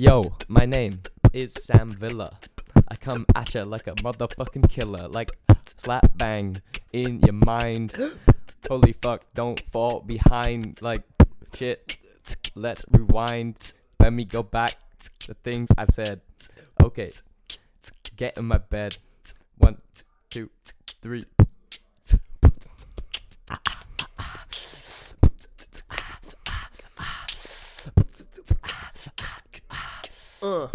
Yo, my name is Sam Villa. I come at ya like a motherfucking killer, like slap bang in your mind. Holy fuck, don't fall behind. Like shit, let's rewind. Let me go back to things I've said. Okay, get in my bed. One, two, three. Uh.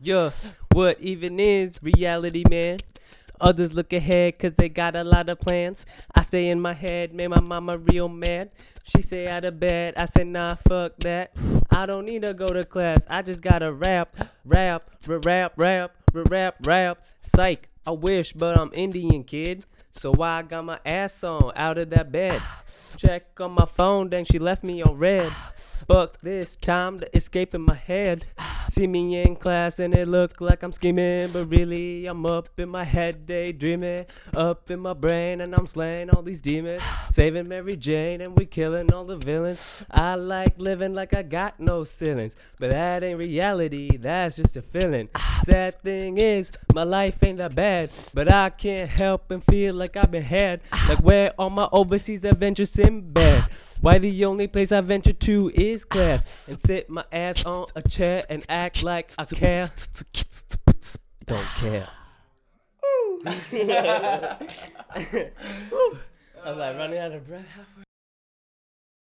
Yeah, what even is reality, man? Others look ahead cause they got a lot of plans. I stay in my head, made my mama real mad. She say out of bed, I say nah, fuck that. I don't need to go to class, I just gotta rap, rap, rap, rap, rap, rap. Psych, I wish, but I'm Indian kid. So why I got my ass on out of that bed? Check on my phone, dang, she left me on read. Fuck this time to escape in my head. See me in class and it look like I'm scheming, but really I'm up in my head daydreaming, up in my brain and I'm slaying all these demons, saving Mary Jane and we killing all the villains. I like living like I got no ceilings, but that ain't reality, that's just a feeling. Ah. Sad thing is, my life ain't that bad, but I can't help and feel like I've been had, like where all my overseas adventures in bed. Why the only place I venture to is class and sit my ass on a chair and act like I care. Don't care. I was like running out of breath halfway.